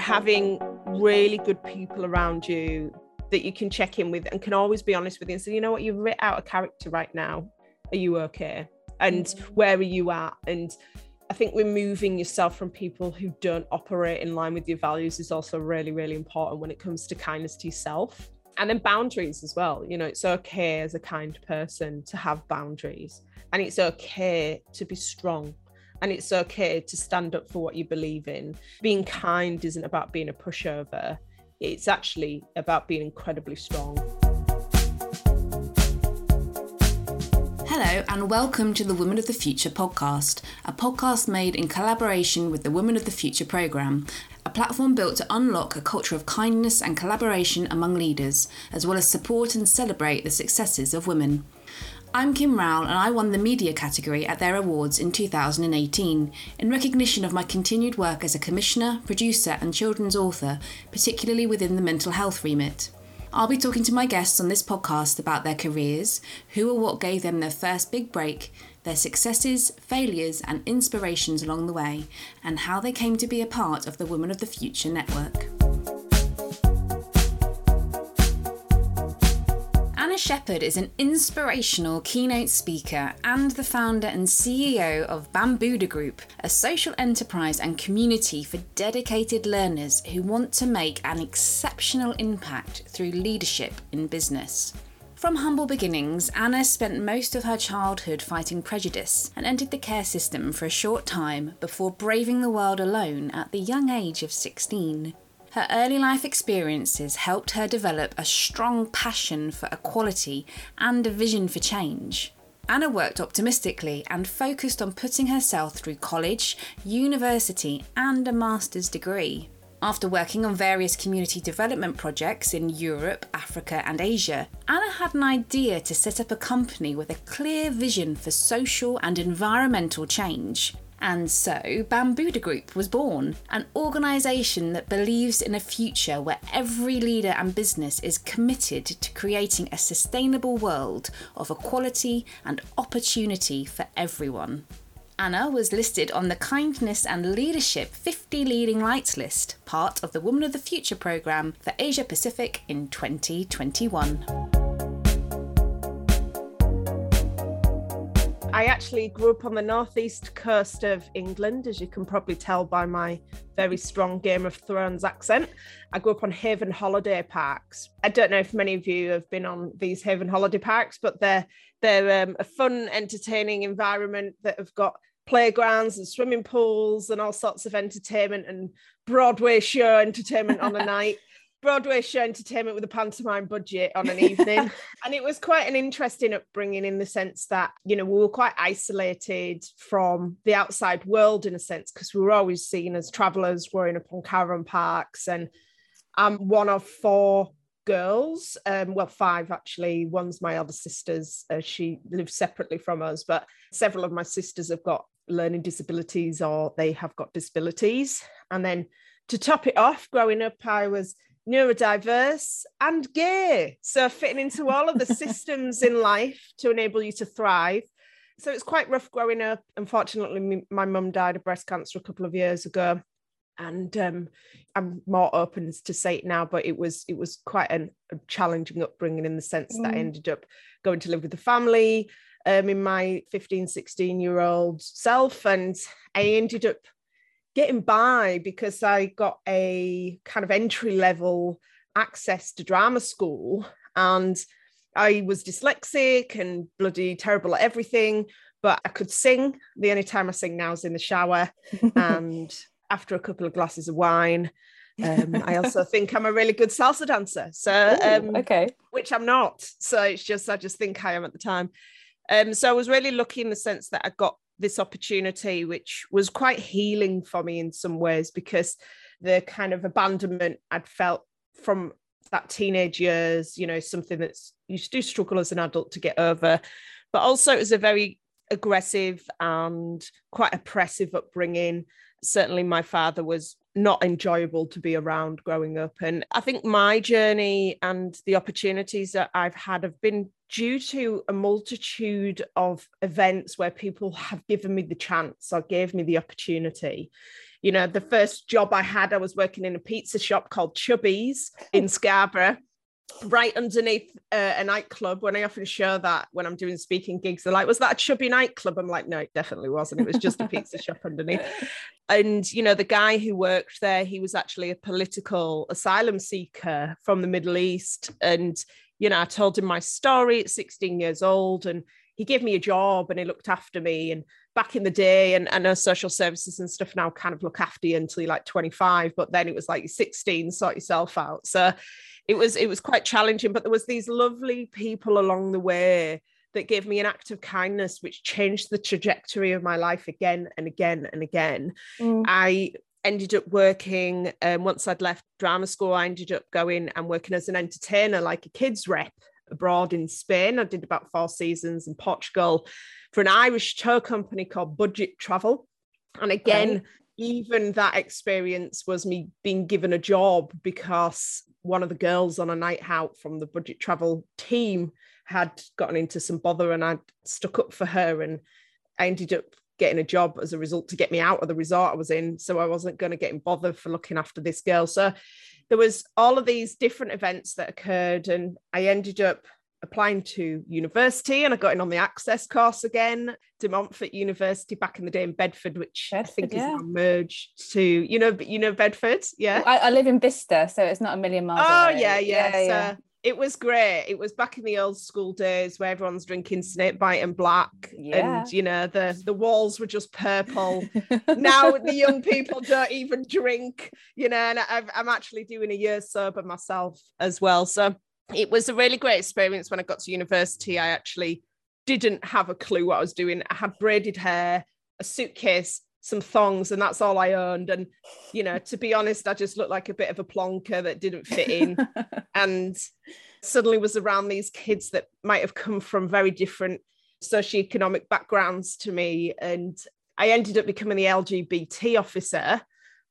having really good people around you that you can check in with and can always be honest with you and say, you know what, you've writ out a character right now. Are you okay? And mm-hmm. where are you at? And I think removing yourself from people who don't operate in line with your values is also really, really important when it comes to kindness to yourself. And then boundaries as well. You know, it's okay as a kind person to have boundaries, and it's okay to be strong and it's okay to stand up for what you believe in. Being kind isn't about being a pushover, it's actually about being incredibly strong. Hello, and welcome to the Women of the Future podcast, a podcast made in collaboration with the Women of the Future programme, a platform built to unlock a culture of kindness and collaboration among leaders, as well as support and celebrate the successes of women. I'm Kim Rowell, and I won the media category at their awards in 2018 in recognition of my continued work as a commissioner, producer, and children's author, particularly within the mental health remit. I'll be talking to my guests on this podcast about their careers, who or what gave them their first big break, their successes, failures, and inspirations along the way, and how they came to be a part of the Women of the Future network. Shepherd is an inspirational keynote speaker and the founder and CEO of Bambuddha Group, a social enterprise and community for dedicated learners who want to make an exceptional impact through leadership in business. From humble beginnings, Anna spent most of her childhood fighting prejudice and entered the care system for a short time before braving the world alone at the young age of 16. Her early life experiences helped her develop a strong passion for equality and a vision for change. Anna worked optimistically and focused on putting herself through college, university, and a master's degree. After working on various community development projects in Europe, Africa, and Asia, Anna had an idea to set up a company with a clear vision for social and environmental change. And so, Bambuddha Group was born, an organisation that believes in a future where every leader and business is committed to creating a sustainable world of equality and opportunity for everyone. Anna was listed on the Kindness and Leadership 50 Leading Lights list, part of the Women of the Future programme for Asia Pacific in 2021. I actually grew up on the northeast coast of England, as you can probably tell by my very strong Game of Thrones accent. I grew up on Haven Holiday Parks. I don't know if many of you have been on these Haven Holiday Parks, but they're they're um, a fun, entertaining environment that have got playgrounds and swimming pools and all sorts of entertainment and Broadway show entertainment on a night. Broadway show entertainment with a pantomime budget on an evening. and it was quite an interesting upbringing in the sense that, you know, we were quite isolated from the outside world in a sense, because we were always seen as travelers growing up on caravan parks. And I'm one of four girls, um, well, five actually. One's my other sister's, uh, she lives separately from us, but several of my sisters have got learning disabilities or they have got disabilities. And then to top it off, growing up, I was neurodiverse, and gay. So fitting into all of the systems in life to enable you to thrive. So it's quite rough growing up. Unfortunately, my mum died of breast cancer a couple of years ago. And um, I'm more open to say it now, but it was it was quite an, a challenging upbringing in the sense mm. that I mm. ended up going to live with the family um, in my 15, 16 year old self. And I ended up getting by because I got a kind of entry level access to drama school and I was dyslexic and bloody terrible at everything, but I could sing. The only time I sing now is in the shower and after a couple of glasses of wine. Um, I also think I'm a really good salsa dancer. So, um, okay, which I'm not. So it's just I just think I am at the time. Um, so I was really lucky in the sense that I got this opportunity, which was quite healing for me in some ways because the kind of abandonment I'd felt from that teenage years, you know, something that's you do struggle as an adult to get over. But also, it was a very aggressive and quite oppressive upbringing. Certainly, my father was not enjoyable to be around growing up. And I think my journey and the opportunities that I've had have been due to a multitude of events where people have given me the chance or gave me the opportunity. You know, the first job I had, I was working in a pizza shop called Chubby's in Scarborough right underneath uh, a nightclub when I often show that when I'm doing speaking gigs. They're like, was that a chubby nightclub? I'm like, no, it definitely wasn't. It was just a pizza shop underneath. And, you know, the guy who worked there, he was actually a political asylum seeker from the Middle East. And, you know, I told him my story at 16 years old and he gave me a job and he looked after me. And back in the day, and I know social services and stuff now kind of look after you until you're like 25, but then it was like 16, sort yourself out. So it was it was quite challenging but there was these lovely people along the way that gave me an act of kindness which changed the trajectory of my life again and again and again. Mm. i ended up working um, once i'd left drama school i ended up going and working as an entertainer like a kids rep abroad in spain. I did about four seasons in portugal for an irish tour company called budget travel. And again right even that experience was me being given a job because one of the girls on a night out from the budget travel team had gotten into some bother and I stuck up for her and I ended up getting a job as a result to get me out of the resort I was in. So I wasn't going to get in bother for looking after this girl. So there was all of these different events that occurred and I ended up applying to university and I got in on the access course again, De Montfort University back in the day in Bedford, which Bedford, I think yeah. is now merged to, you know, you know Bedford, yeah. I, I, live in Bicester, so it's not a million miles. Oh away. yeah, yeah. yeah, so yeah. It was great. It was back in the old school days where everyone's drinking Snakebite and black, yeah. and you know the the walls were just purple. now the young people don't even drink, you know. And i I'm actually doing a year sober myself as well, so it was a really great experience when I got to university. I actually didn't have a clue what I was doing. I had braided hair, a suitcase, some thongs, and that's all I owned. And, you know, to be honest, I just looked like a bit of a plonker that didn't fit in. and suddenly was around these kids that might have come from very different socioeconomic backgrounds to me. And I ended up becoming the LGBT officer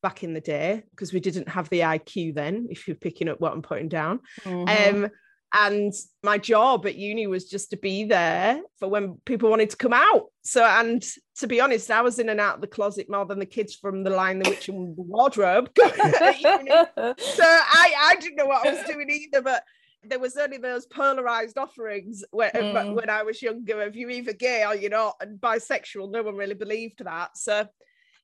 back in the day because we didn't have the IQ then, if you're picking up what I'm putting down. Mm-hmm. Um, and my job at uni was just to be there for when people wanted to come out. So, and to be honest, I was in and out of the closet more than the kids from the lion, the witch and the wardrobe. so I, I didn't know what I was doing either, but there was only those polarized offerings when, mm. when I was younger of you're either gay or you're not, and bisexual. No one really believed that. So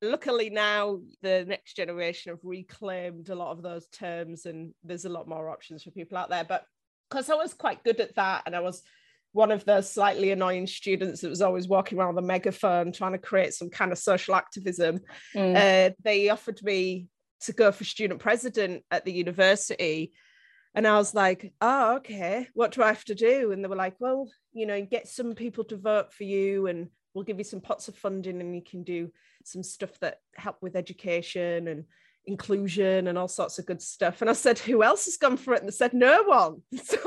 luckily now the next generation have reclaimed a lot of those terms and there's a lot more options for people out there but because i was quite good at that and i was one of the slightly annoying students that was always walking around with a megaphone trying to create some kind of social activism mm. uh, they offered me to go for student president at the university and I was like, oh, okay, what do I have to do? And they were like, well, you know, get some people to vote for you and we'll give you some pots of funding and you can do some stuff that help with education and inclusion and all sorts of good stuff. And I said, who else has gone for it? And they said, no one. So,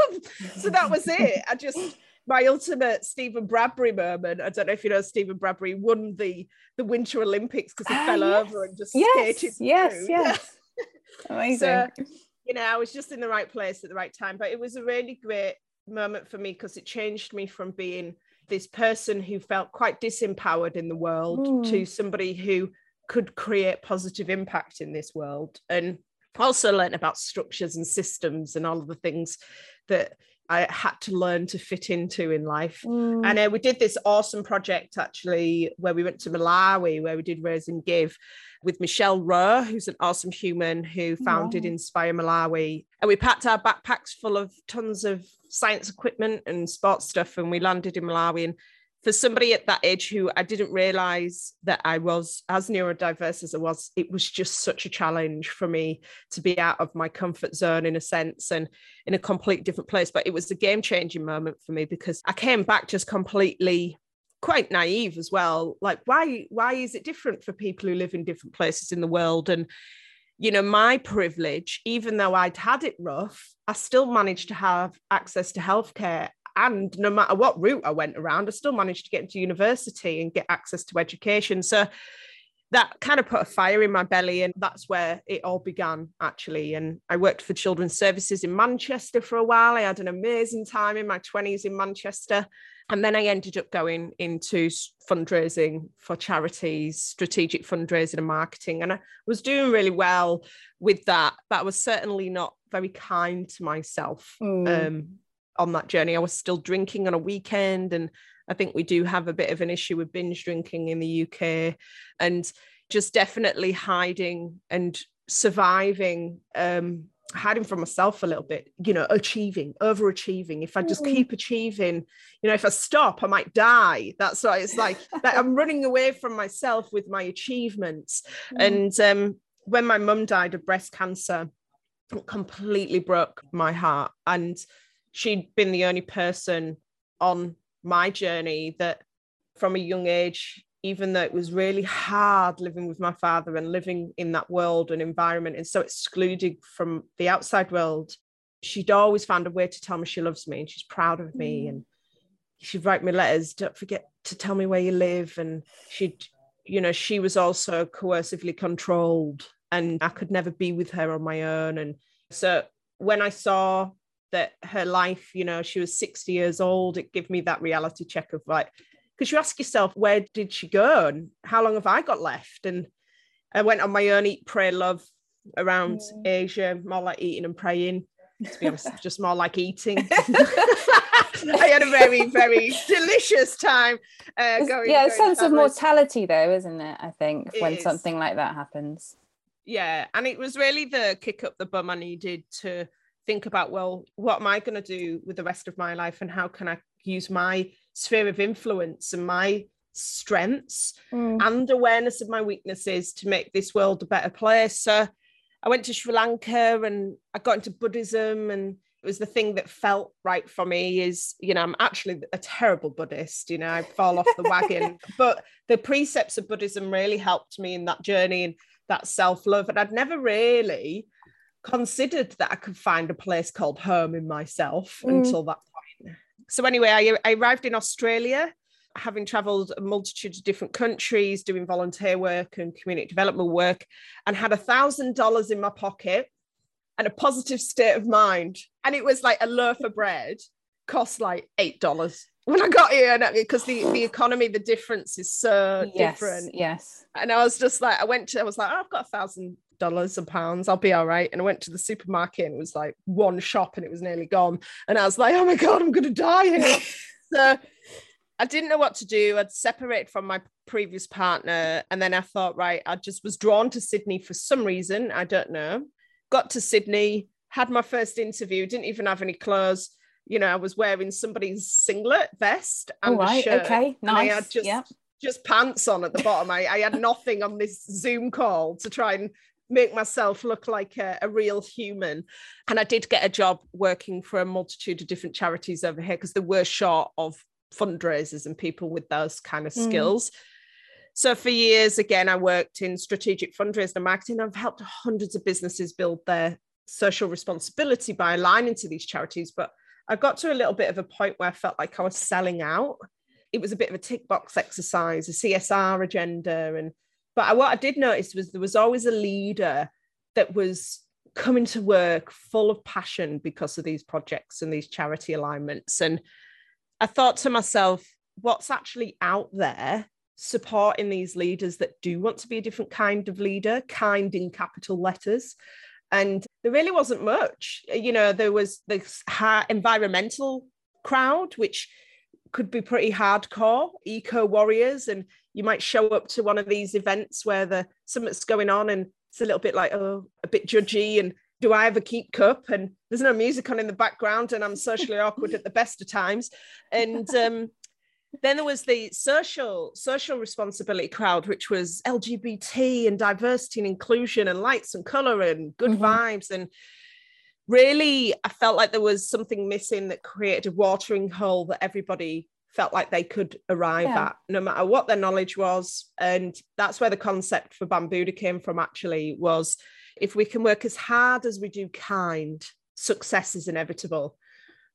so that was it. I just my ultimate Steven Bradbury moment. I don't know if you know Steven Bradbury won the the Winter Olympics because he uh, fell yes. over and just yes, skated. Yes, through. yes. Amazing. So, you know, I was just in the right place at the right time. But it was a really great moment for me because it changed me from being this person who felt quite disempowered in the world mm. to somebody who could create positive impact in this world and also learn about structures and systems and all of the things that I had to learn to fit into in life. Mm. And uh, we did this awesome project actually where we went to Malawi, where we did Raise and Give with Michelle Rowe, who's an awesome human who founded Inspire Malawi. And we packed our backpacks full of tons of science equipment and sports stuff, and we landed in Malawi. And for somebody at that age who I didn't realize that I was as neurodiverse as I was, it was just such a challenge for me to be out of my comfort zone in a sense and in a complete different place. But it was a game changing moment for me because I came back just completely quite naive as well like why why is it different for people who live in different places in the world? And you know my privilege even though i'd had it rough i still managed to have access to healthcare. And no matter what route i went around i still managed to get into university and get access to education. So that kind of put a fire in my belly and that's where it all began actually. And i worked for children's services in manchester for a while. I had an amazing time in my 20s in manchester And then I ended up going into fundraising for charities, strategic fundraising and marketing. And I was doing really well with that, but I was certainly not very kind to myself mm. um, on that journey. I was still drinking on a weekend. And I think we do have a bit of an issue with binge drinking in the UK and just definitely hiding and surviving um, hiding from myself a little bit, you know, achieving, overachieving. If I just mm. keep achieving, you know, if I stop, I might die. That's why it's like that I'm running away from myself with my achievements. Mm. And um, when my mum died of breast cancer, it completely broke my heart. And she'd been the only person on my journey that from a young age even though it was really hard living with my father and living in that world and environment and so excluded from the outside world, she'd always found a way to tell me she loves me and she's proud of me. Mm. And she'd write me letters, don't forget to tell me where you live. And she'd, you know, she was also coercively controlled and I could never be with her on my own. And so when I saw that her life, you know, she was 60 years old, it gave me that reality check of like, because you ask yourself, where did she go and how long have I got left? And I went on my own eat, pray, love around yeah. Asia, more like eating and praying. To be honest, just more like eating. I had a very, very delicious time uh, going. Yeah, a sense of mortality, though, isn't it? I think it when is. something like that happens. Yeah, and it was really the kick up the bum I needed to think about. Well, what am I going to do with the rest of my life, and how can I use my sphere of influence and my strengths mm. and awareness of my weaknesses to make this world a better place. So I went to Sri Lanka and I got into Buddhism and it was the thing that felt right for me is you know i'm actually a terrible buddhist you know i fall off the wagon but the precepts of buddhism really helped me in that journey and that self-love and i'd never really considered that i could find a place called home in myself mm. until that so anyway, I, I arrived in Australia, having travelled a multitude of different countries, doing volunteer work and community development work, and had a thousand dollars in my pocket and a positive state of mind. And it was like a loaf of bread cost like eight dollars when I got here, because the, the economy, the difference is so yes, different. Yes. And I was just like, I went to, I was like, oh, I've got a thousand dollars and pounds, I'll be all right. And I went to the supermarket and it was like one shop and it was nearly gone. And I was like, oh my God, I'm gonna die here. so I didn't know what to do. I'd separated from my previous partner. And then I thought, right, I just was drawn to Sydney for some reason. I don't know. Got to Sydney, had my first interview, didn't even have any clothes you know, I was wearing somebody's singlet vest and All right, shirt. Okay, nice. I had just yep. just pants on at the bottom. I, I had nothing on this Zoom call to try and make myself look like a, a, real human. And I did get a job working for a multitude of different charities over here because they were short of fundraisers and people with those kind of mm. skills. So for years, again, I worked in strategic fundraising and marketing. I've helped hundreds of businesses build their social responsibility by aligning to these charities. But I got to a little bit of a point where I felt like I was selling out. It was a bit of a tick box exercise, a CSR agenda. And but I, what I did notice was there was always a leader that was coming to work full of passion because of these projects and these charity alignments. And I thought to myself, what's actually out there supporting these leaders that do want to be a different kind of leader, kind in capital letters? and there really wasn't much you know there was this environmental crowd which could be pretty hardcore eco warriors and you might show up to one of these events where the something's going on and it's a little bit like oh a bit judgy and do I ever keep cup? And there's no music on in the background and I'm socially awkward at the best of times. And um then there was the social social responsibility crowd which was lgbt and diversity and inclusion and lights and color and good mm-hmm. vibes. And really i felt like there was something missing that created a watering hole that everybody felt like they could arrive yeah. at no matter what their knowledge was and that's where the concept for bambuddha came from actually was if we can work as hard as we do kind success is inevitable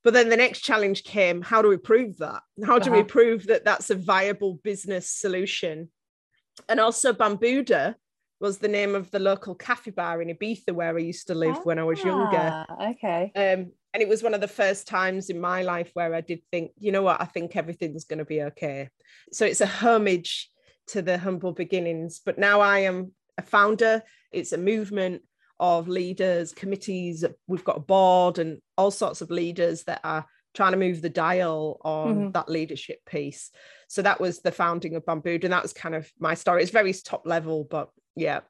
but then the next challenge came how do we prove that? How do uh-huh. we prove that that's a viable business solution? And also, Bambuddha was the name of the local cafe bar in Ibiza where I used to live ah, when I was younger. Ah, okay. Um, and it was one of the first times in my life where I did think, you know what, I think everything's going to be okay. So it's a homage to the humble beginnings. But now I am a founder. It's a movement of leaders, committees. We've got a board and all sorts of leaders that are trying to move the dial on mm-hmm. that leadership piece. So that was the founding of Bamboo, and that was kind of my story. It's very top level, but yeah.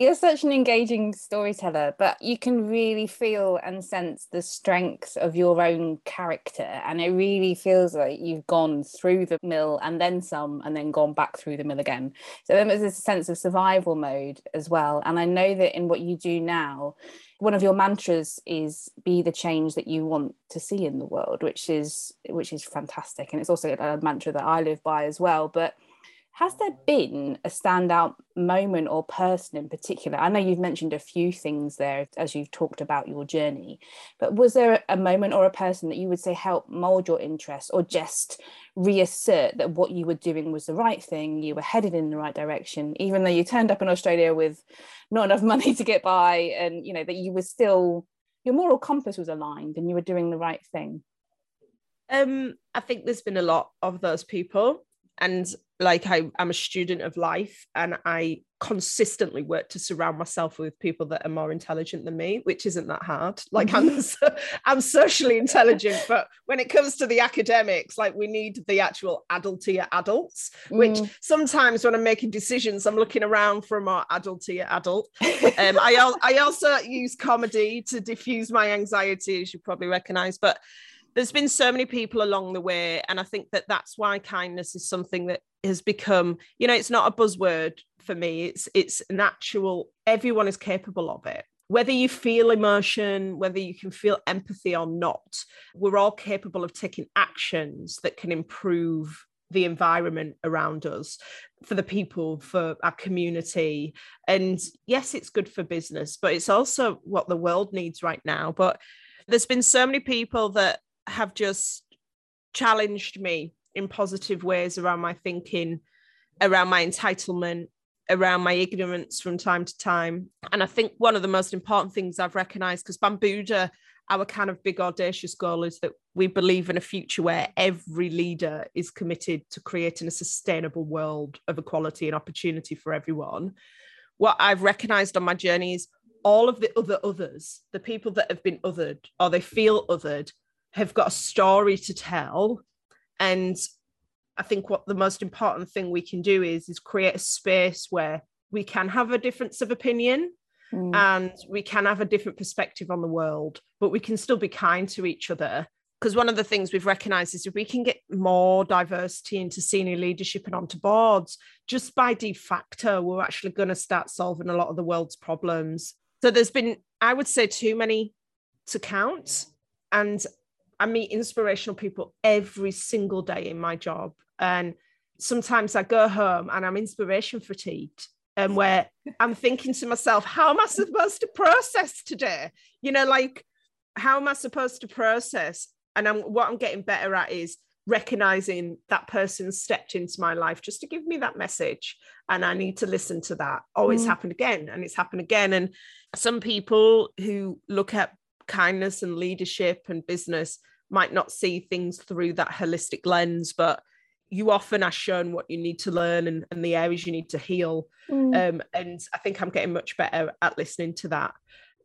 You're such an engaging storyteller but you can really feel and sense the strength of your own character. And it really feels like you've gone through the mill and then some and then gone back through the mill again. So there's a sense of survival mode as well. And i know that in what you do now one of your mantras is be the change that you want to see in the world which is which is fantastic. And it's also a mantra that i live by as well. But has there been a standout moment or person in particular? I know you've mentioned a few things there as you've talked about your journey, but was there a moment or a person that you would say helped mold your interest or just reassert that what you were doing was the right thing, you were headed in the right direction, even though you turned up in Australia with not enough money to get by and you know that you were still your moral compass was aligned and you were doing the right thing? Um, I think there's been a lot of those people and like I, I'm a student of life and I consistently work to surround myself with people that are more intelligent than me, which isn't that hard. Like I'm I'm socially intelligent, but when it comes to the academics, like we need the actual adultier adults, which mm. sometimes when I'm making decisions, I'm looking around for a more adultier adult. Um, I, I also use comedy to diffuse my anxiety, as you probably recognize, but there's been so many people along the way and i think that that's why kindness is something that has become you know it's not a buzzword for me it's it's natural everyone is capable of it. Whether you feel emotion whether you can feel empathy or not we're all capable of taking actions that can improve the environment around us for the people for our community. And yes it's good for business but it's also what the world needs right now. But there's been so many people that have just challenged me in positive ways around my thinking, around my entitlement, around my ignorance from time to time. And I think one of the most important things I've recognized, because Bambuddha, our kind of big audacious goal is that we believe in a future where every leader is committed to creating a sustainable world of equality and opportunity for everyone. What I've recognized on my journey is all of the other others, the people that have been othered or they feel othered, have got a story to tell. And i think what the most important thing we can do is is create a space where we can have a difference of opinion mm. and we can have a different perspective on the world but we can still be kind to each other. Because one of the things we've recognized is if we can get more diversity into senior leadership and onto boards just by de facto we're actually going to start solving a lot of the world's problems. So there's been i would say too many to count. And I meet inspirational people every single day in my job. And sometimes I go home and I'm inspiration fatigued. And where I'm thinking to myself, how am I supposed to process today? You know, like, how am I supposed to process? And I'm what I'm getting better at is recognizing that person stepped into my life just to give me that message. And I need to listen to that. Oh, it's mm. happened again and it's happened again. And some people who look at kindness and leadership and business might not see things through that holistic lens, but you often are shown what you need to learn and, and the areas you need to heal. Mm. Um, and I think I'm getting much better at listening to that.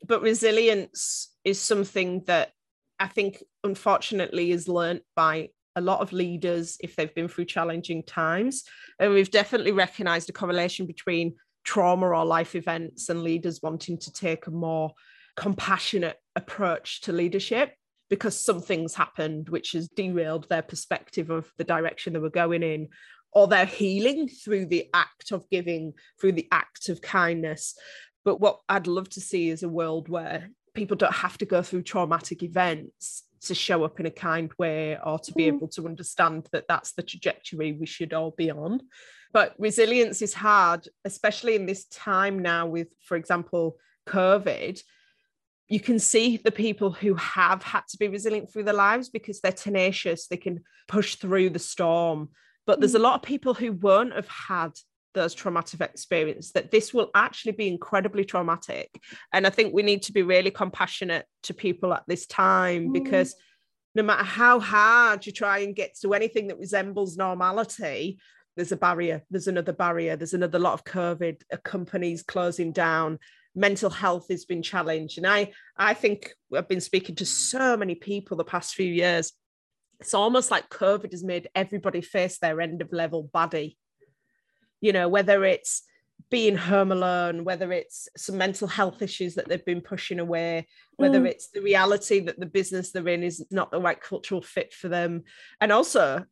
But resilience is something that I think, unfortunately, is learnt by a lot of leaders if they've been through challenging times. And we've definitely recognized a correlation between trauma or life events and leaders wanting to take a more compassionate approach to leadership because something's happened which has derailed their perspective of the direction they were going in or they're healing through the act of giving through the act of kindness but what i'd love to see is a world where people don't have to go through traumatic events to show up in a kind way or to be mm. able to understand that that's the trajectory we should all be on but resilience is hard especially in this time now with for example covid you can see the people who have had to be resilient through their lives because they're tenacious, they can push through the storm. But there's a mm. lot of people who won't have had those traumatic experiences that this will actually be incredibly traumatic and i think we need to be really compassionate to people at this time mm. because no matter how hard you try and get to anything that resembles normality there's a barrier there's another barrier there's another lot of covid companies closing down mental health has been challenged. And i i think i've been speaking to so many people the past few years. It's almost like covid has made everybody face their end of level baddie you know whether it's being home alone whether it's some mental health issues that they've been pushing away whether mm. it's the reality that the business they're in is not the right cultural fit for them. And also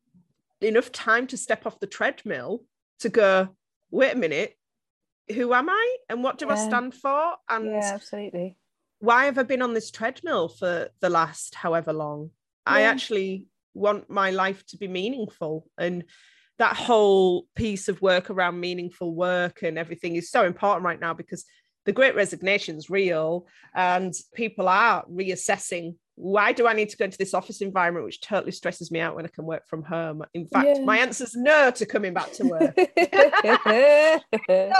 enough time to step off the treadmill to go wait a minute who am i and what do yeah. i stand for and yeah absolutely why have i been on this treadmill for the last however long yeah. i actually want my life to be meaningful and that whole piece of work around meaningful work and everything is so important right now because the great resignation is real and people are reassessing why do I need to go into this office environment, which totally stresses me out when I can work from home? In fact, yeah. my answer is no to coming back to work. Not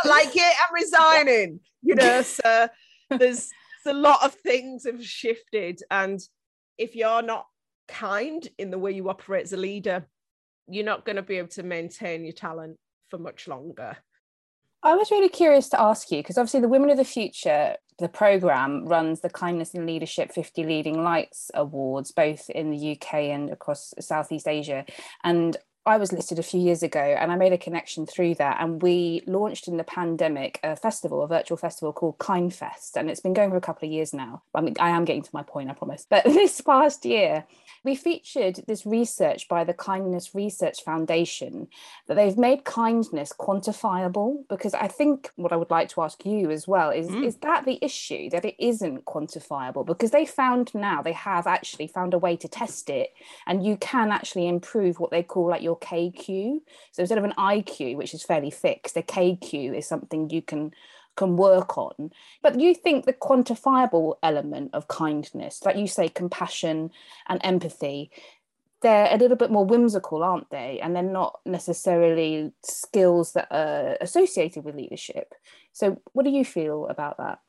like it, I'm resigning. You know, so there's, there's a lot of things have shifted. And if you're not kind in the way you operate as a leader, you're not going to be able to maintain your talent for much longer. I was really curious to ask you because obviously the Women of the Future, the program runs the Kindness in Leadership 50 Leading Lights Awards, both in the UK and across Southeast Asia. And I was listed a few years ago and I made a connection through that. And we launched in the pandemic a festival, a virtual festival called Kindfest. And it's been going for a couple of years now. I mean, I am getting to my point, I promise. But this past year, we featured this research by the Kindness Research Foundation that they've made kindness quantifiable. Because I think what I would like to ask you as well is mm. is that the issue that it isn't quantifiable? Because they found now, they have actually found a way to test it and you can actually improve what they call like your KQ. So instead of an IQ, which is fairly fixed, a KQ is something you can can work on. But you think the quantifiable element of kindness, like you say, compassion and empathy, they're a little bit more whimsical, aren't they? And they're not necessarily skills that are associated with leadership. So, what do you feel about that?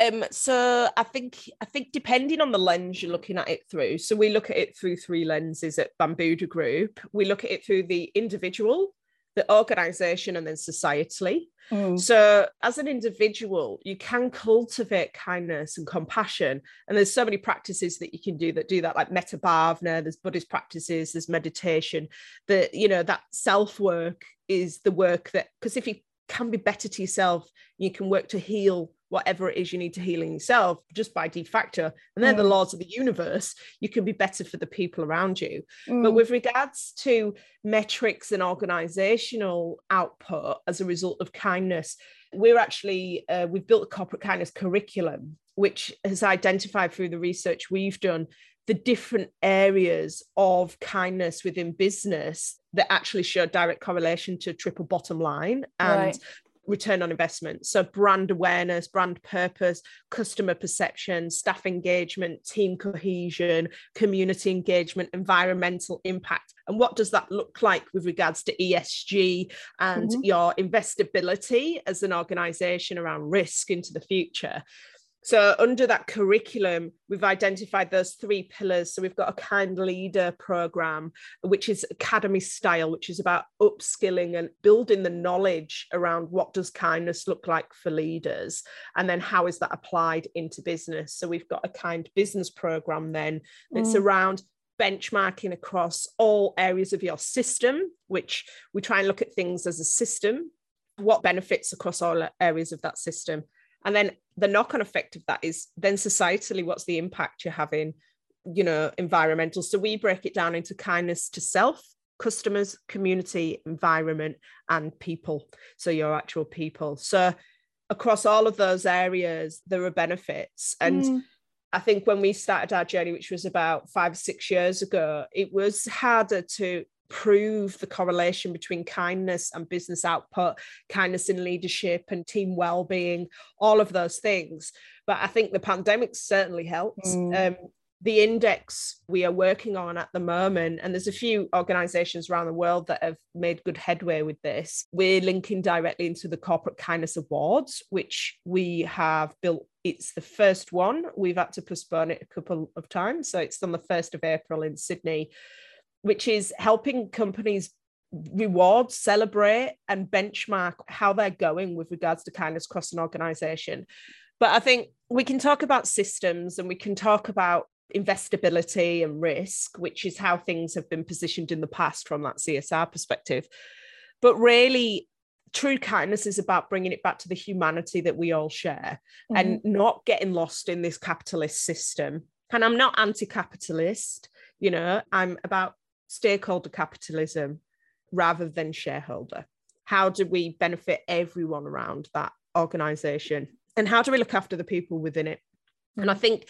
Um, so I think I think depending on the lens you're looking at it through, so we look at it through three lenses at Bambuddha Group. We look at it through the individual, the organization, and then societally. Mm. So as an individual, you can cultivate kindness and compassion, and there's so many practices that you can do that do that, like metta bhavana. There's Buddhist practices, there's meditation. That you know that self work is the work that because if you can be better to yourself, you can work to heal whatever it is you need to heal in yourself just by de facto. And then mm. the laws of the universe, you can be better for the people around you. Mm. But with regards to metrics and organizational output as a result of kindness, we're actually, uh, we've built a corporate kindness curriculum, which has identified through the research we've done the different areas of kindness within business that actually show direct correlation to triple bottom line and right return on investment. So, brand awareness, brand purpose, customer perception, staff engagement, team cohesion, community engagement, environmental impact. And what does that look like with regards to ESG and mm-hmm. your investability as an organization around risk into the future? So, under that curriculum, we've identified those three pillars. So, we've got a kind leader program, which is academy style, which is about upskilling and building the knowledge around what does kindness look like for leaders, and then how is that applied into business. So, we've got a kind business program then that's mm. around benchmarking across all areas of your system, which we try and look at things as a system, what benefits across all areas of that system and then the knock-on effect of that is then societally what's the impact you're having you know environmental? So we break it down into kindness to self customers community environment and people. So your actual people. So across all of those areas there are benefits. And mm. I think when we started our journey, which was about five, six years ago, it was harder to prove the correlation between kindness and business output, kindness in leadership and team well-being, all of those things. But I think the pandemic certainly helped. Mm. Um, the index we are working on at the moment, and there's a few organizations around the world that have made good headway with this. We're linking directly into the Corporate Kindness Awards, which we have built. It's the first one. We've had to postpone it a couple of times. So it's on the 1st of April in Sydney, which is helping companies reward, celebrate, and benchmark how they're going with regards to kindness across an organization. But I think we can talk about systems and we can talk about investability and risk, which is how things have been positioned in the past from that CSR perspective. But really, true kindness is about bringing it back to the humanity that we all share mm-hmm. and not getting lost in this capitalist system. And I'm not anti capitalist, you know, I'm about stakeholder capitalism rather than shareholder. How do we benefit everyone around that organization? And how do we look after the people within it? And I think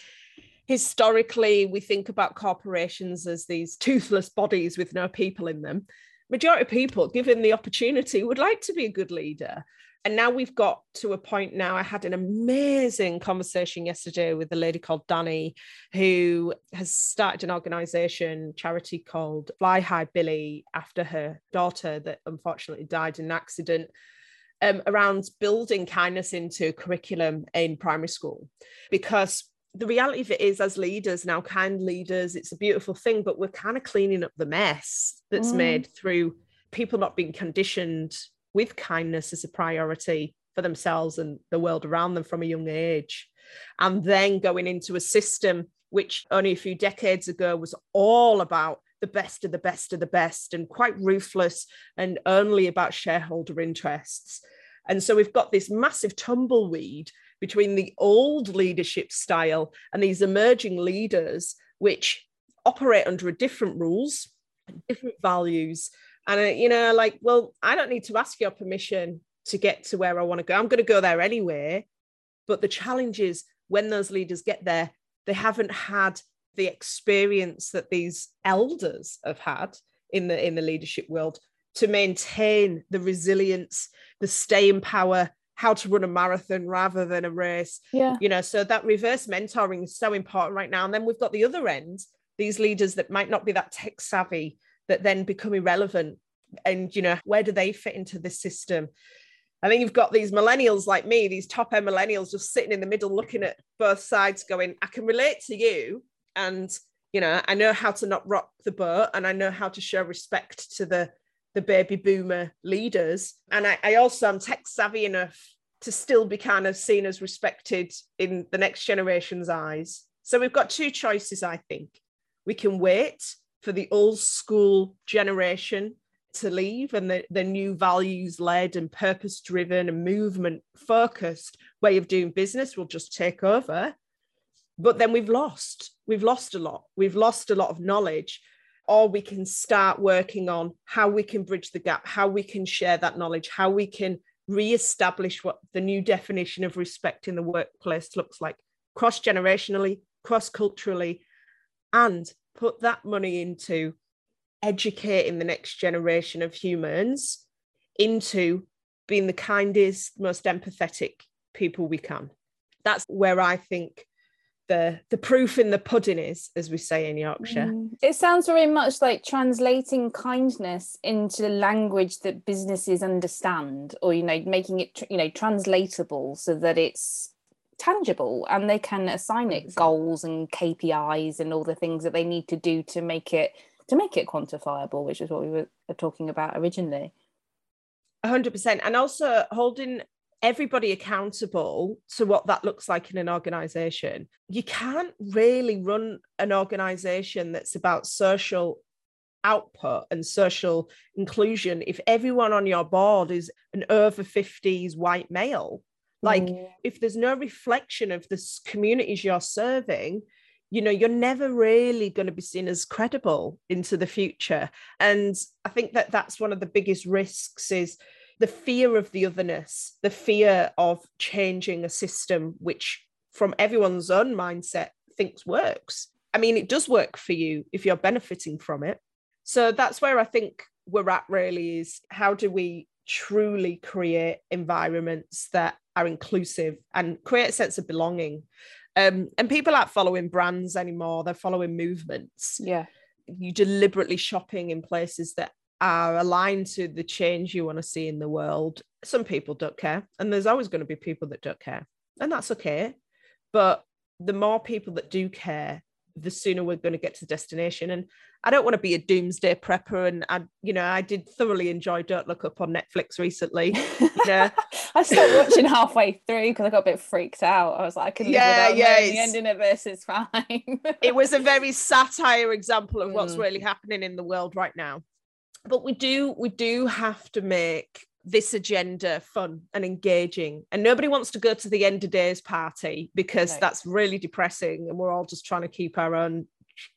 historically we think about corporations as these toothless bodies with no people in them majority of people given the opportunity would like to be a good leader and now we've got to a point now i had an amazing conversation yesterday with a lady called danny who has started an organization charity called fly high billy after her daughter that unfortunately died in an accident um, around building kindness into curriculum in primary school because the reality of it is as leaders now kind leaders it's a beautiful thing but we're kind of cleaning up the mess that's mm. made through people not being conditioned with kindness as a priority for themselves and the world around them from a young age and then going into a system which only a few decades ago was all about the best of the best of the best and quite ruthless and only about shareholder interests and so we've got this massive tumbleweed between the old leadership style and these emerging leaders, which operate under a different rules, different values. And, uh, you know, like, well, I don't need to ask your permission to get to where I want to go. I'm going to go there anyway. But the challenge is when those leaders get there, they haven't had the experience that these elders have had in the in the leadership world to maintain the resilience, the staying power, how to run a marathon rather than a race. Yeah. You know, so that reverse mentoring is so important right now. And then we've got the other end, these leaders that might not be that tech savvy that then become irrelevant. And, you know, where do they fit into this system? I think you've got these millennials like me, these top end millennials just sitting in the middle looking at both sides, going, I can relate to you. And, you know, I know how to not rock the boat and I know how to show respect to the the baby boomer leaders. And I, I also am tech savvy enough to still be kind of seen as respected in the next generation's eyes. So we've got two choices, I think. We can wait for the old school generation to leave and the, the new values led and purpose driven and movement focused way of doing business will just take over. But then we've lost. We've lost a lot. We've lost a lot of knowledge or we can start working on how we can bridge the gap, how we can share that knowledge, how we can re-establish what the new definition of respect in the workplace looks like cross generationally, cross culturally, and put that money into educating the next generation of humans into being the kindest, most empathetic people we can. That's where I think the the proof in the pudding is, as we say in Yorkshire. Mm. It sounds very much like translating kindness into language that businesses understand, or you know, making it you know translatable so that it's tangible and they can assign it goals and KPIs and all the things that they need to do to make it to make it quantifiable, which is what we were talking about originally. 100% and also holding everybody accountable to what that looks like in an organization. You can't really run an organization that's about social output and social inclusion if everyone on your board is an over 50s white male. Like, mm. if there's no reflection of the communities you're serving, you know you're never really going to be seen as credible into the future and i think that that's one of the biggest risks is the fear of the otherness, the fear of changing a system which, from everyone's own mindset, thinks works. I mean, it does work for you if you're benefiting from it. So that's where I think we're at really is how do we truly create environments that are inclusive and create a sense of belonging Um, and people aren't following brands anymore, they're following movements. Yeah. You deliberately shopping in places that are aligned to the change you want to see in the world. Some people don't care, and there's always going to be people that don't care, and that's okay. But the more people that do care, the sooner we're going to get to the destination. And I don't want to be a doomsday prepper. And I, you know, I did thoroughly enjoy Don't Look Up on Netflix recently. Yeah, I stopped watching halfway through because I got a bit freaked out. I was like, I can Yeah, yeah, the ending of this is fine. it was a very satire example of what's Mm. really happening in the world right now. But we do, we do have to make this agenda fun and engaging. And nobody wants to go to the end of days party because No. that's really depressing and we're all just trying to keep our own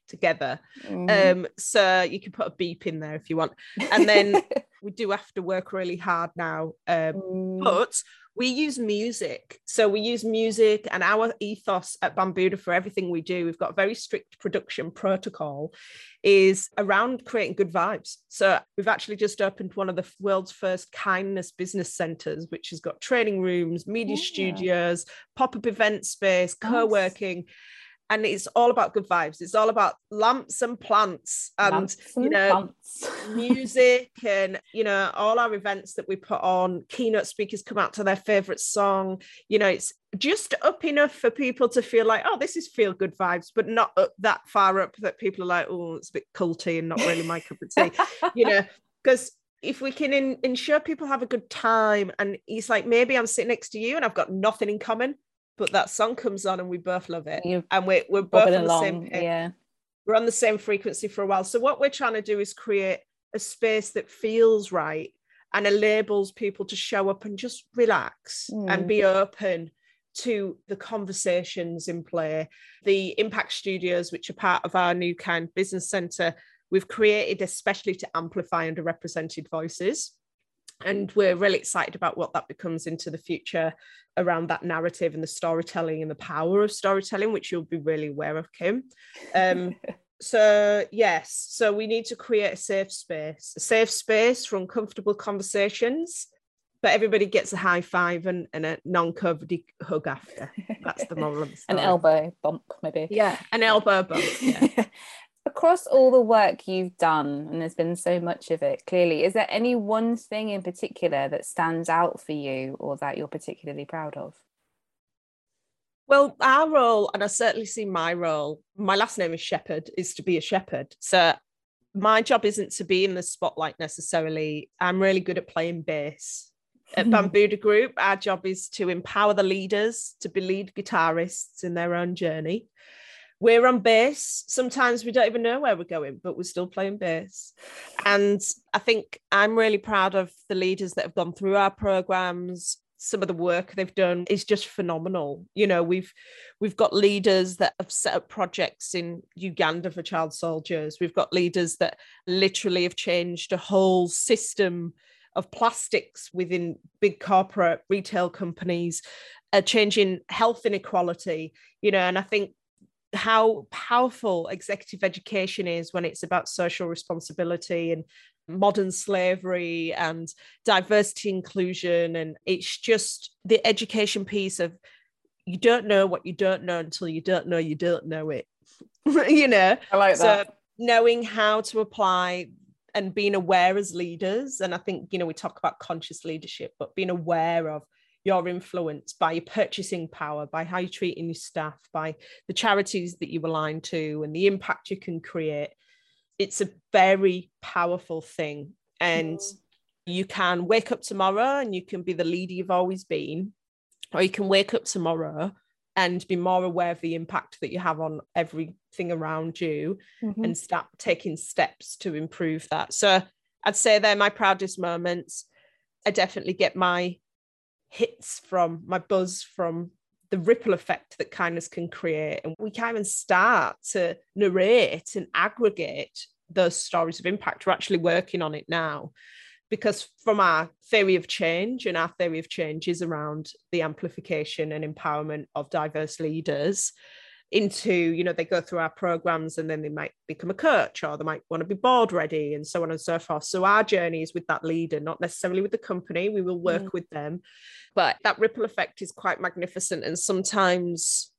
together. Mhm. Um, so you can put a beep in there if you want. And then we do have to work really hard now. Um, Mm. but we use music. So we use music and our ethos at Bambuddha for everything we do. We've got a very strict production protocol is around creating good vibes. So we've actually just opened one of the world's first kindness business centers, which has got training rooms, media Yeah. studios, pop-up event space, co-working. Nice. And it's all about good vibes. It's all about lamps and plants and Lamps you know music and you know all our events that we put on keynote speakers come out to their favorite song. You know it's just up enough for people to feel like oh this is feel good vibes but not up that far up that people are like oh it's a bit culty and not really my cup of tea. You know because if we can in, ensure people have a good time and it's like maybe i'm sitting next to you and i've got nothing in common but that song comes on and we both love it You're and we're, we're both on the same page Yeah. we're on the same frequency for a while. So what we're trying to do is create a space that feels right and enables people to show up and just relax and Mm. be open to the conversations in play. The Impact Studios, which are part of our new kind business centre, we've created especially to amplify underrepresented voices. And we're really excited about what that becomes into the future around that narrative and the storytelling and the power of storytelling, which you'll be really aware of, Kim. Um, so yes, so we need to create a safe space, a safe space for uncomfortable conversations, but everybody gets a high five and, and a non-COVID hug after. That's the moral of the story. An elbow bump, maybe. Yeah, an elbow bump. Yeah. Across all the work you've done, and there's been so much of it, clearly, is there any one thing in particular that stands out for you or that you're particularly proud of? Well, our role, and I certainly see my role, my last name is Shepherd, is to be a shepherd. So my job isn't to be in the spotlight necessarily. I'm really good at playing bass. At hmm. Bambuddha Group, our job is to empower the leaders to be lead guitarists in their own journey. We're on bass. Sometimes we don't even know where we're going, but we're still playing bass. And I think I'm really proud of the leaders that have gone through our programs. Some of the work they've done is just phenomenal. You know, we've we've got leaders that have set up projects in Uganda for child soldiers. We've got leaders that literally have changed a whole system of plastics within big corporate retail companies, uh, changing health inequality. You know, and I think how powerful executive education is when it's about social responsibility and modern slavery and diversity inclusion and it's just the education piece of you don't know what you don't know until you don't know you don't know it you know? I like so knowing how to apply and being aware as leaders and i think you know we talk about conscious leadership but being aware of your influence by your purchasing power by how you're treating your staff by the charities that you align to and the impact you can create it's a very powerful thing and Mm. you can wake up tomorrow and you can be the leader you've always been or you can wake up tomorrow and be more aware of the impact that you have on everything around you Mhm. and start taking steps to improve that. So I'd say they're my proudest moments. I definitely get my hits from my buzz from the ripple effect that kindness can create. And we can even start to narrate and aggregate those stories of impact. We're actually working on it now because from our theory of change and our theory of change is around the amplification and empowerment of diverse leaders into you know they go through our programs and then they might become a coach or they might want to be board ready and so on and so forth so our journey is with that leader not necessarily with the company we will work Mm. with them but that ripple effect is quite magnificent and sometimes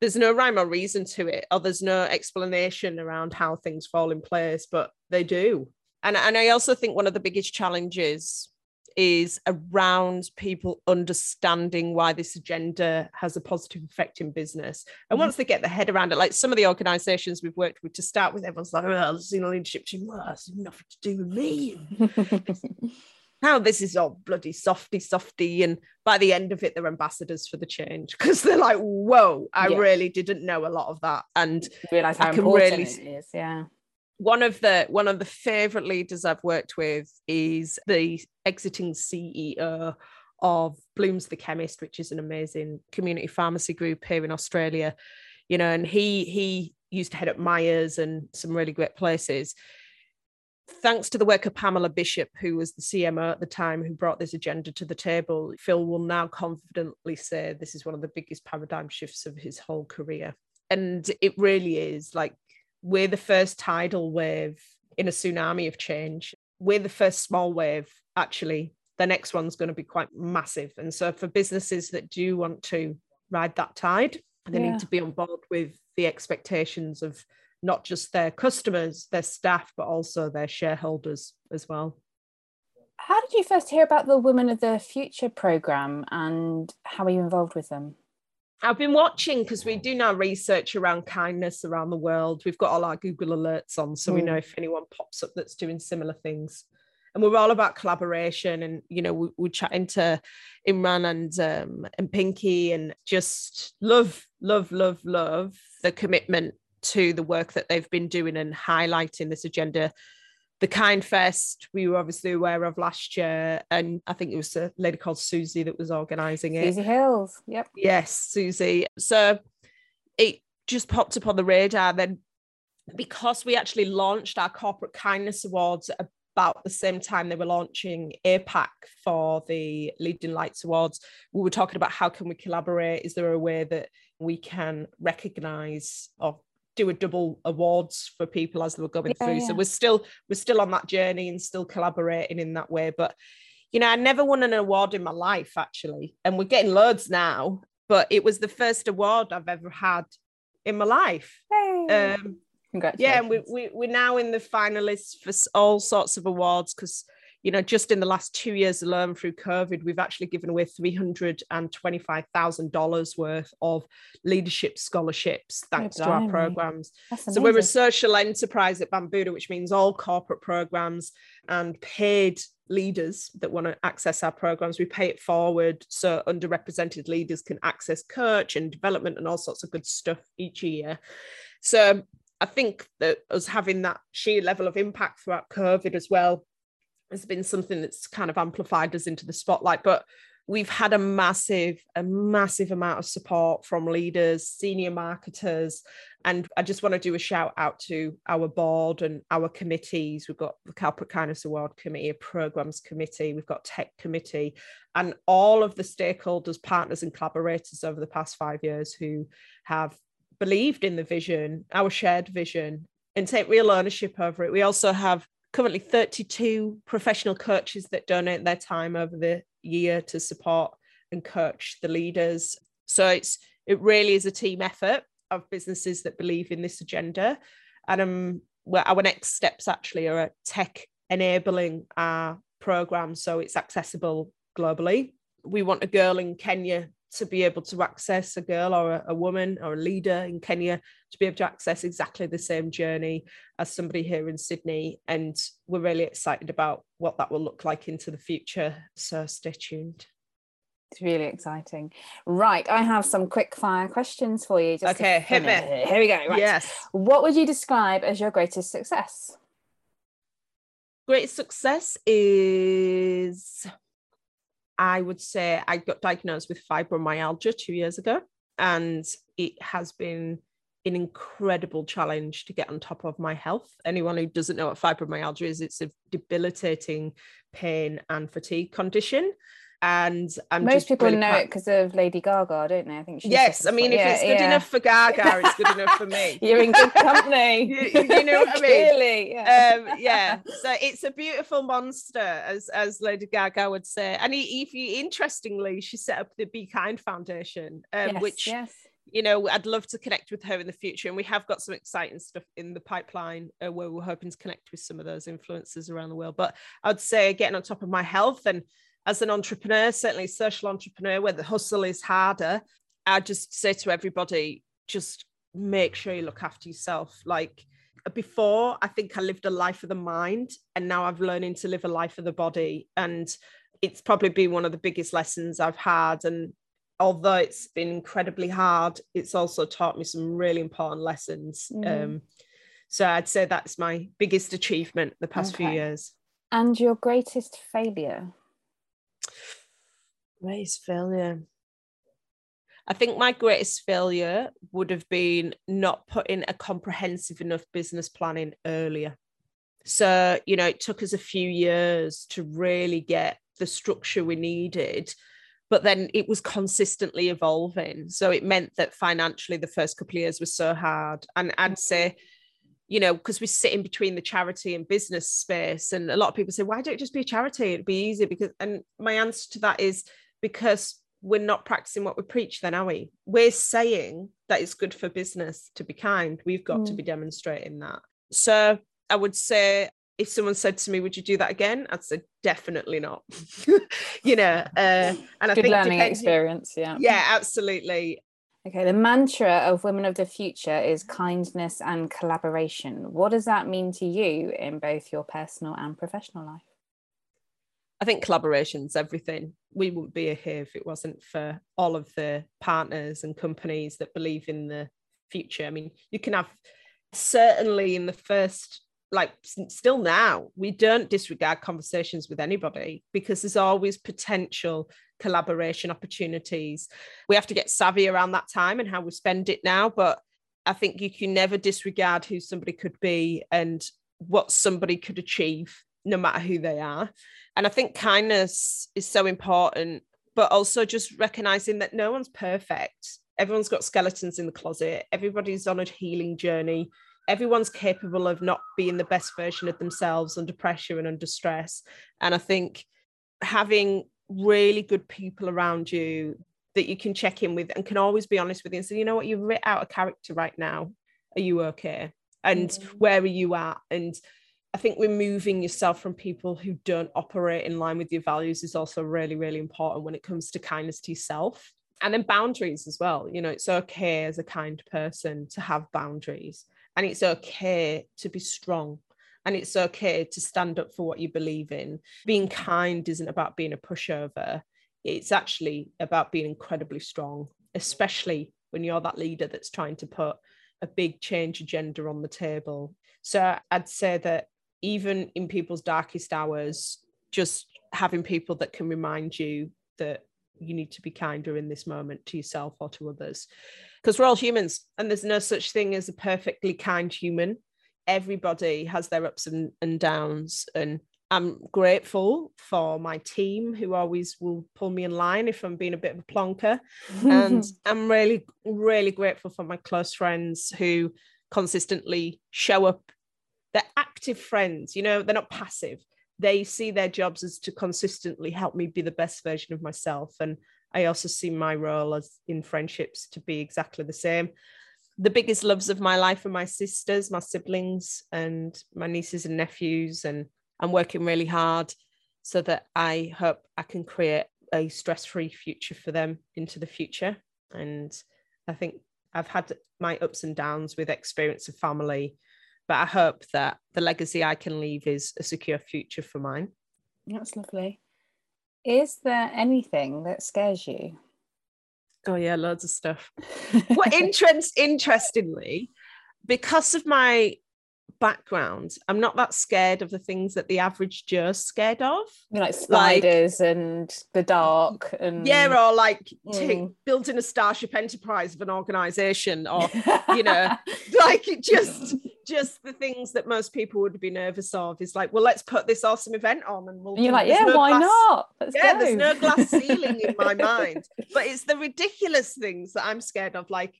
there's no rhyme or reason to it, or there's no explanation around how things fall in place, but they do. And, and I also think one of the biggest challenges is around people understanding why this agenda has a positive effect in business. And mm-hmm. once they get their head around it, like some of the organizations we've worked with to start with, everyone's like, oh, senior leadership team, well, that's nothing to do with me. now this is all bloody softy softy and by the end of it they're ambassadors for the change because they're like whoa i yeah. really didn't know a lot of that and realize how important really, it is yeah one of the one of the favorite leaders I've worked with is the exiting CEO of Blooms the Chemist, which is an amazing community pharmacy group here in Australia. You know, and he he used to head up Myers and some really great places. Thanks to the work of Pamela Bishop, who was the CMO at the time, who brought this agenda to the table, Phil will now confidently say this is one of the biggest paradigm shifts of his whole career. And it really is like we're the first tidal wave in a tsunami of change. We're the first small wave, actually. The next one's going to be quite massive. And so, for businesses that do want to ride that tide, they yeah. need to be on board with the expectations of not just their customers, their staff, but also their shareholders as well. How did you first hear about the Women of the Future program and how are you involved with them? I've been watching because we do now research around kindness around the world. We've got all our Google alerts on, so mm. we know if anyone pops up that's doing similar things. And we're all about collaboration, and you know, we, we're chatting to Imran and um, and Pinky, and just love, love, love, love the commitment to the work that they've been doing and highlighting this agenda the Kind Fest we were obviously aware of last year, and I think it was a lady called Susie that was organising it. Susie Hills, yep. Yes, Susie. So it just popped up on the radar. Then because we actually launched our Corporate Kindness Awards about the same time they were launching APAC for the Leading Lights Awards, we were talking about how can we collaborate? Is there a way that we can recognise or do a double awards for people as they were going yeah, through. Yeah. So we're still we're still on that journey and still collaborating in that way. But you know, I never won an award in my life actually, and we're getting loads now. But it was the first award I've ever had in my life. Hey. Um, Congratulations. Yeah, and we, we, we're now in the finalists for all sorts of awards because you know, just in the last two years alone through COVID, we've actually given away $325,000 worth of leadership scholarships thanks to our programs. So we're a social enterprise at Bambuddha, which means all corporate programs and paid leaders that want to access our programs we pay it forward so underrepresented leaders can access coach and development and all sorts of good stuff each year. So i think that us having that sheer level of impact throughout covid as well has been something that's kind of amplified us into the spotlight. But we've had a massive, a massive amount of support from leaders, senior marketers. And I just want to do a shout out to our board and our committees. We've got the Corporate Kindness Award Committee, a Programs Committee, we've got Tech Committee, and all of the stakeholders, partners, and collaborators over the past five years who have believed in the vision, our shared vision, and take real ownership over it. We also have currently 32 professional coaches that donate their time over the year to support and coach the leaders. So it's it really is a team effort of businesses that believe in this agenda. And um, well, our next steps actually are tech enabling our program so it's accessible globally. We want a girl in Kenya to be able to access a girl or a, a, woman or a leader in Kenya to be able to access exactly the same journey as somebody here in Sydney. And we're really excited about what that will look like into the future. So stay tuned. It's really exciting. Right. I have some quick fire questions for you. okay, hit me. Here we go. Right. Yes. What would you describe as your greatest success? Great success is I would say I got diagnosed with fibromyalgia two years ago, and it has been an incredible challenge to get on top of my health. Anyone who doesn't know what fibromyalgia is, it's a debilitating pain and fatigue condition and I'm most people really know it because of Lady Gaga, don't they? I think. She's yes, I mean, if yeah, it's good yeah. enough for Gaga, it's good enough for me. You're in good company. you, you, know what I mean? Clearly, yeah. Um, yeah. So it's a beautiful monster, as as Lady Gaga would say. And if you interestingly, she set up the Be Kind Foundation, um, yes, which yes you know, I'd love to connect with her in the future. And we have got some exciting stuff in the pipeline uh, where we're hoping to connect with some of those influencers around the world. But I'd say getting on top of my health and as an entrepreneur, certainly social entrepreneur, where the hustle is harder, I just say to everybody, just make sure you look after yourself. Like before, I think I lived a life of the mind, and now I've learning to live a life of the body. And it's probably been one of the biggest lessons I've had. And although it's been incredibly hard, it's also taught me some really important lessons. Mm. Um, so I'd say that's my biggest achievement the past okay. few years. And your greatest failure? Greatest failure. I think my greatest failure would have been not putting a comprehensive enough business plan in earlier. So, you know, it took us a few years to really get the structure we needed, but then it was consistently evolving. So it meant that financially, the first couple of years was so hard. And I'd say, you know, because we sit in between the charity and business space, and a lot of people say, why don't it just be a charity? It'd be easy because, and my answer to that is because we're not practicing what we preach then are we? We're saying that it's good for business to be kind. We've got mm. to be demonstrating that. So i would say if someone said to me would you do that again? I'd say definitely not. You know uh, and i think learning experience yeah. Yeah absolutely. Okay the mantra of women of the future is kindness and collaboration. What does that mean to you in both your personal and professional life I think collaboration's everything. We wouldn't be here if it wasn't for all of the partners and companies that believe in the future. I mean, you can have certainly in the first, like still now, we don't disregard conversations with anybody because there's always potential collaboration opportunities. We have to get savvy around that time and how we spend it now. But I think you can never disregard who somebody could be and what somebody could achieve no matter who they are. And I think kindness is so important, but also just recognizing that no one's perfect. Everyone's got skeletons in the closet. Everybody's on a healing journey. Everyone's capable of not being the best version of themselves under pressure and under stress. And I think having really good people around you that you can check in with and can always be honest with you and say, you know what, you've writ out a character right now. Are you okay? And mm-hmm. where are you at? And I think removing yourself from people who don't operate in line with your values is also really, really important when it comes to kindness to yourself. And then boundaries as well. You know, it's okay as a kind person to have boundaries, and it's okay to be strong, and it's okay to stand up for what you believe in. Being kind isn't about being a pushover, it's actually about being incredibly strong, especially when you're that leader that's trying to put a big change agenda on the table. So I'd say that even in people's darkest hours, just having people that can remind you that you need to be kinder in this moment to yourself or to others. Because we're all humans and there's no such thing as a perfectly kind human. Everybody has their ups and, and downs. And I'm grateful for my team who always will pull me in line if I'm being a bit of a plonker. and I'm really, really grateful for my close friends who consistently show up they're active friends you know they're not passive. They see their jobs as to consistently help me be the best version of myself. And i also see my role as in friendships to be exactly the same. The biggest loves of my life are my sisters my siblings and my nieces and nephews. And i'm working really hard so that i hope i can create a stress-free future for them into the future. And i think i've had my ups and downs with experience of family but I hope that the legacy I can leave is a secure future for mine. That's lovely. Is there anything that scares you? Oh yeah, loads of stuff. well, interest, interestingly, because of my background, I'm not that scared of the things that the average Joe's scared of. You like spiders like, and the dark and yeah, or like mm. t- building a starship enterprise of an organization, or you know, like it just just the things that most people would be nervous of is like, well, let's put this awesome event on and we'll. And you're like, yeah, no why glass- not? Let's yeah, go. there's no glass ceiling in my mind, but it's the ridiculous things that I'm scared of. Like,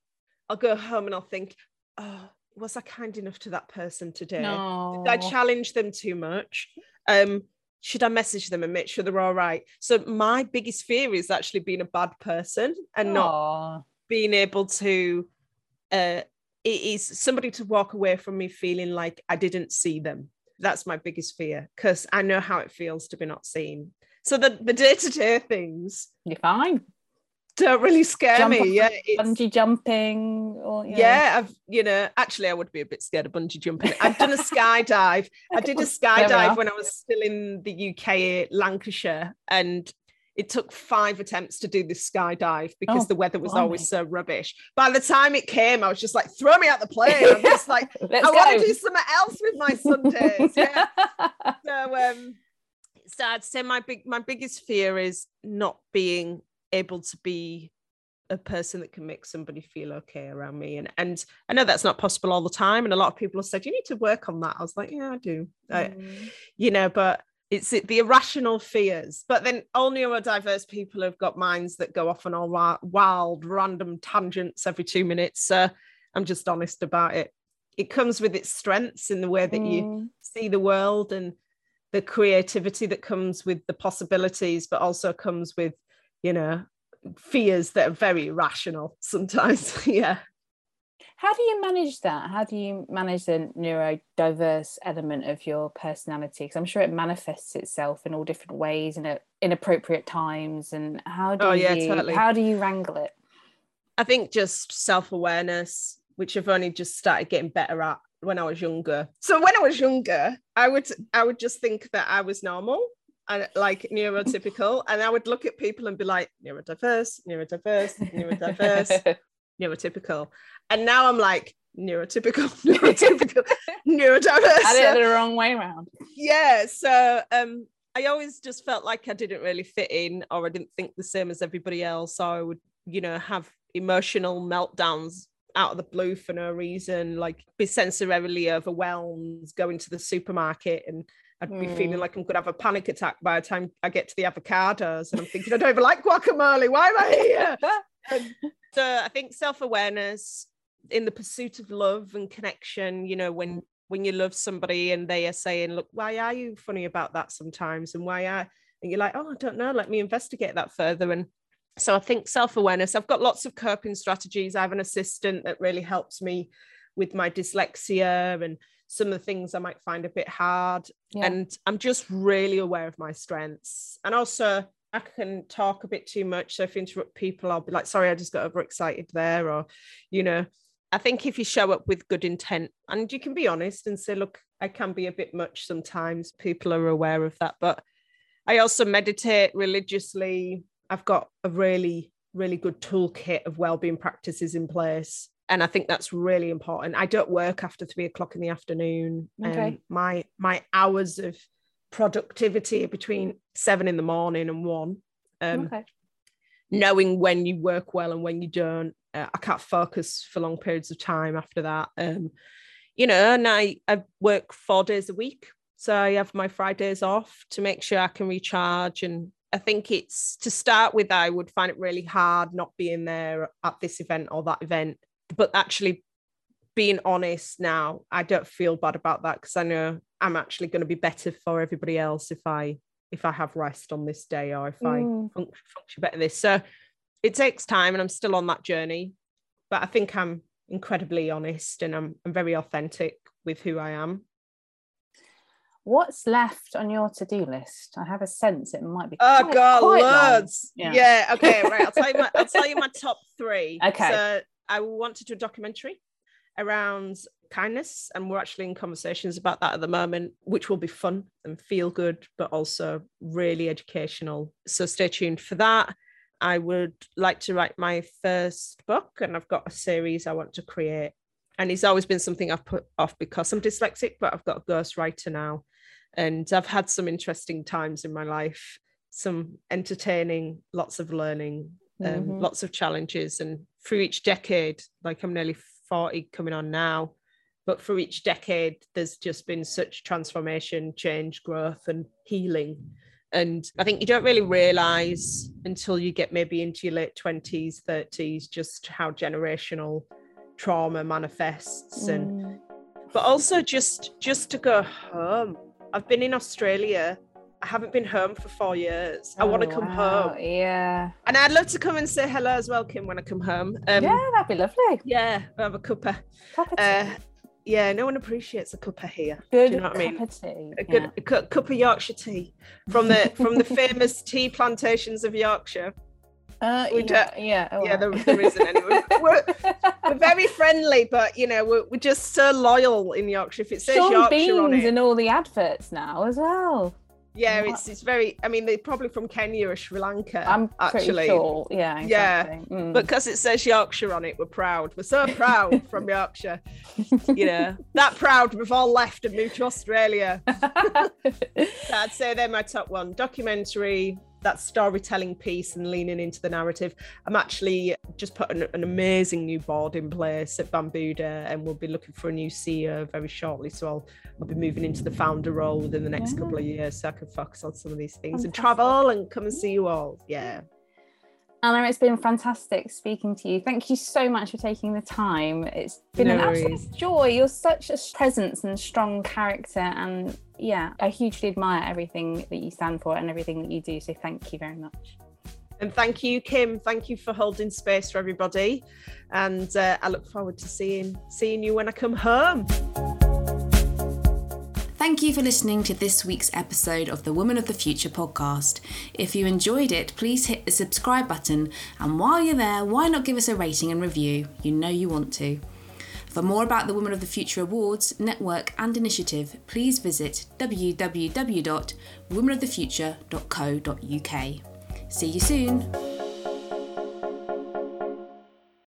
I'll go home and I'll think, oh was I kind enough to that person today? No. Did I challenge them too much? Um, should I message them and make sure they're all right? So my biggest fear is actually being a bad person and Aww. not being able to uh it is somebody to walk away from me feeling like I didn't see them. That's my biggest fear because I know how it feels to be not seen. So the the day to day things You're fine. don't really scare Jump me. Yeah, Bungee jumping or yeah, I've you know actually I would be a bit scared of bungee jumping. I've done a skydive. I did a skydive when I was still in the UK, Lancashire, and it took five attempts to do this skydive because Oh, the weather was blimey. always so rubbish. By the time it came, I was just like, throw me out the plane. I'm just like, I want to do something else with my Sundays. Yeah. so um so I'd say my big my biggest fear is not being able to be a person that can make somebody feel okay around me and and I know that's not possible all the time and a lot of people have said you need to work on that I was like yeah I do I, Mm. you know but it's the irrational fears but then all neurodiverse people have got minds that go off on all wild random tangents every two minutes so I'm just honest about it it comes with its strengths in the way that you Mm. see the world and the creativity that comes with the possibilities, but also comes with, you know, fears that are very irrational sometimes. yeah. How do you manage that? How do you manage the neurodiverse element of your personality? Because I'm sure it manifests itself in all different ways and at inappropriate times. And how do Oh, yeah, you totally. how do you wrangle it? I think just self awareness, which I've only just started getting better at when I was younger. So when I was younger, I would I would just think that I was normal and like neurotypical, and I would look at people and be like neurodiverse, neurodiverse, neurodiverse, neurotypical, and now I'm like neurotypical, neurotypical, neurodiverse. I did it the wrong way around. yeah so um i always just felt like i didn't really fit in or i didn't think the same as everybody else So i would you know have emotional meltdowns out of the blue for no reason like be sensorily overwhelmed going to the supermarket and I'd be feeling Mm. like I'm gonna have a panic attack by the time I get to the avocados, and I'm thinking I don't even like guacamole. Why am I here? So I think self-awareness in the pursuit of love and connection, you know, when mm. when you love somebody and they are saying, look, why are you funny about that sometimes? And why are and you're like, oh, I don't know, let me investigate that further. And so I think self-awareness, I've got lots of coping strategies. I have an assistant that really helps me with my dyslexia and some of the things I might find a bit hard. Yeah. And I'm just really aware of my strengths. And also I can talk a bit too much. So if I interrupt people, I'll be like, sorry, I just got overexcited there. Or, you know, I think if you show up with good intent and you can be honest and say, look, I can be a bit much sometimes, people are aware of that. But I also meditate religiously. I've got a really, really good toolkit of well-being practices in place. And I think that's really important. I don't work after three o'clock in the afternoon. Okay. Um, my my hours of productivity are between seven in the morning and one. Um, okay. knowing when you work well and when you don't. Uh, I can't focus for long periods of time after that. Um, you know, and I, I work four days a week. So I have my Fridays off to make sure I can recharge. And I think it's to start with, I would find it really hard not being there at this event or that event. But actually being honest now, I don't feel bad about that because I know I'm actually going to be better for everybody else if I if I have rest on this day or if I Mm. function, function better this. So it takes time and I'm still on that journey. But I think I'm incredibly honest and I'm, I'm very authentic with who I am. What's left on your to-do list? I have a sense it might be Oh quite, god, quite long. loads. Yeah. Yeah. Okay. Right. I'll tell you. My, I'll tell you my top three. Okay. So I want to do a documentary around kindness, and we're actually in conversations about that at the moment, which will be fun and feel good, but also really educational. So stay tuned for that. I would like to write my first book, and I've got a series I want to create. And it's always been something I've put off because I'm dyslexic, but I've got a ghostwriter now. And I've had some interesting times in my life, some entertaining, lots of learning, um, Mhm. lots of challenges. And through each decade, like I'm nearly 40 coming on now, but for each decade, there's just been such transformation, change, growth, and healing. And I think you don't really realize until you get maybe into your late 20s, 30s, just how generational trauma manifests and Mm. but also just just to go home i've been in australia I haven't been home for four years. I want to Oh, come wow, home. Yeah. And I'd love to come and say hello as well, Kim, when I come home. Um, yeah, that'd be lovely. yeah, I'll have a cuppa. Cup of tea. Uh, yeah, no one appreciates a cuppa here. Good Do you know what I mean? of tea. A good yeah. a cu- cup of Yorkshire tea from the from the famous tea plantations of Yorkshire. Uh, we yeah, yeah, all yeah, there, there isn't any. We're, we're, we're very friendly, but you know, we're, we're just so loyal in Yorkshire. If it says Sean Yorkshire on Beans it, in all the adverts now as well. Yeah, What? it's it's very. I mean, they're probably from Kenya or Sri Lanka. I'm pretty actually. sure. Yeah, Yeah. Mm. Because it says Yorkshire on it, we're proud. We're so proud from Yorkshire. You know, that proud we've all left and moved to Australia. So I'd say they're my top one. Documentary, that storytelling piece and leaning into the narrative. I'm actually just putting an amazing new board in place at Bambuddha uh, and we'll be looking for a new CEO very shortly. So I'll, I'll be moving into the founder role within the next couple of years so I can focus on some of these things and travel and come and see you all. Yeah. Anna, it's been fantastic speaking to you. Thank you so much for taking the time. It's been No an absolute joy. You're such a presence and strong character. And yeah, I hugely admire everything that you stand for and everything that you do. So thank you very much. And thank you, Kim. Thank you for holding space for everybody. And uh, I look forward to seeing seeing you when I come home. Thank you for listening to this week's episode of the Woman of the Future podcast. If you enjoyed it, please hit the subscribe button, and while you're there, why not give us a rating and review? You know you want to. For more about the Women of the Future Awards, network, and initiative, please visit www.womenofthefuture.co.uk. See you soon.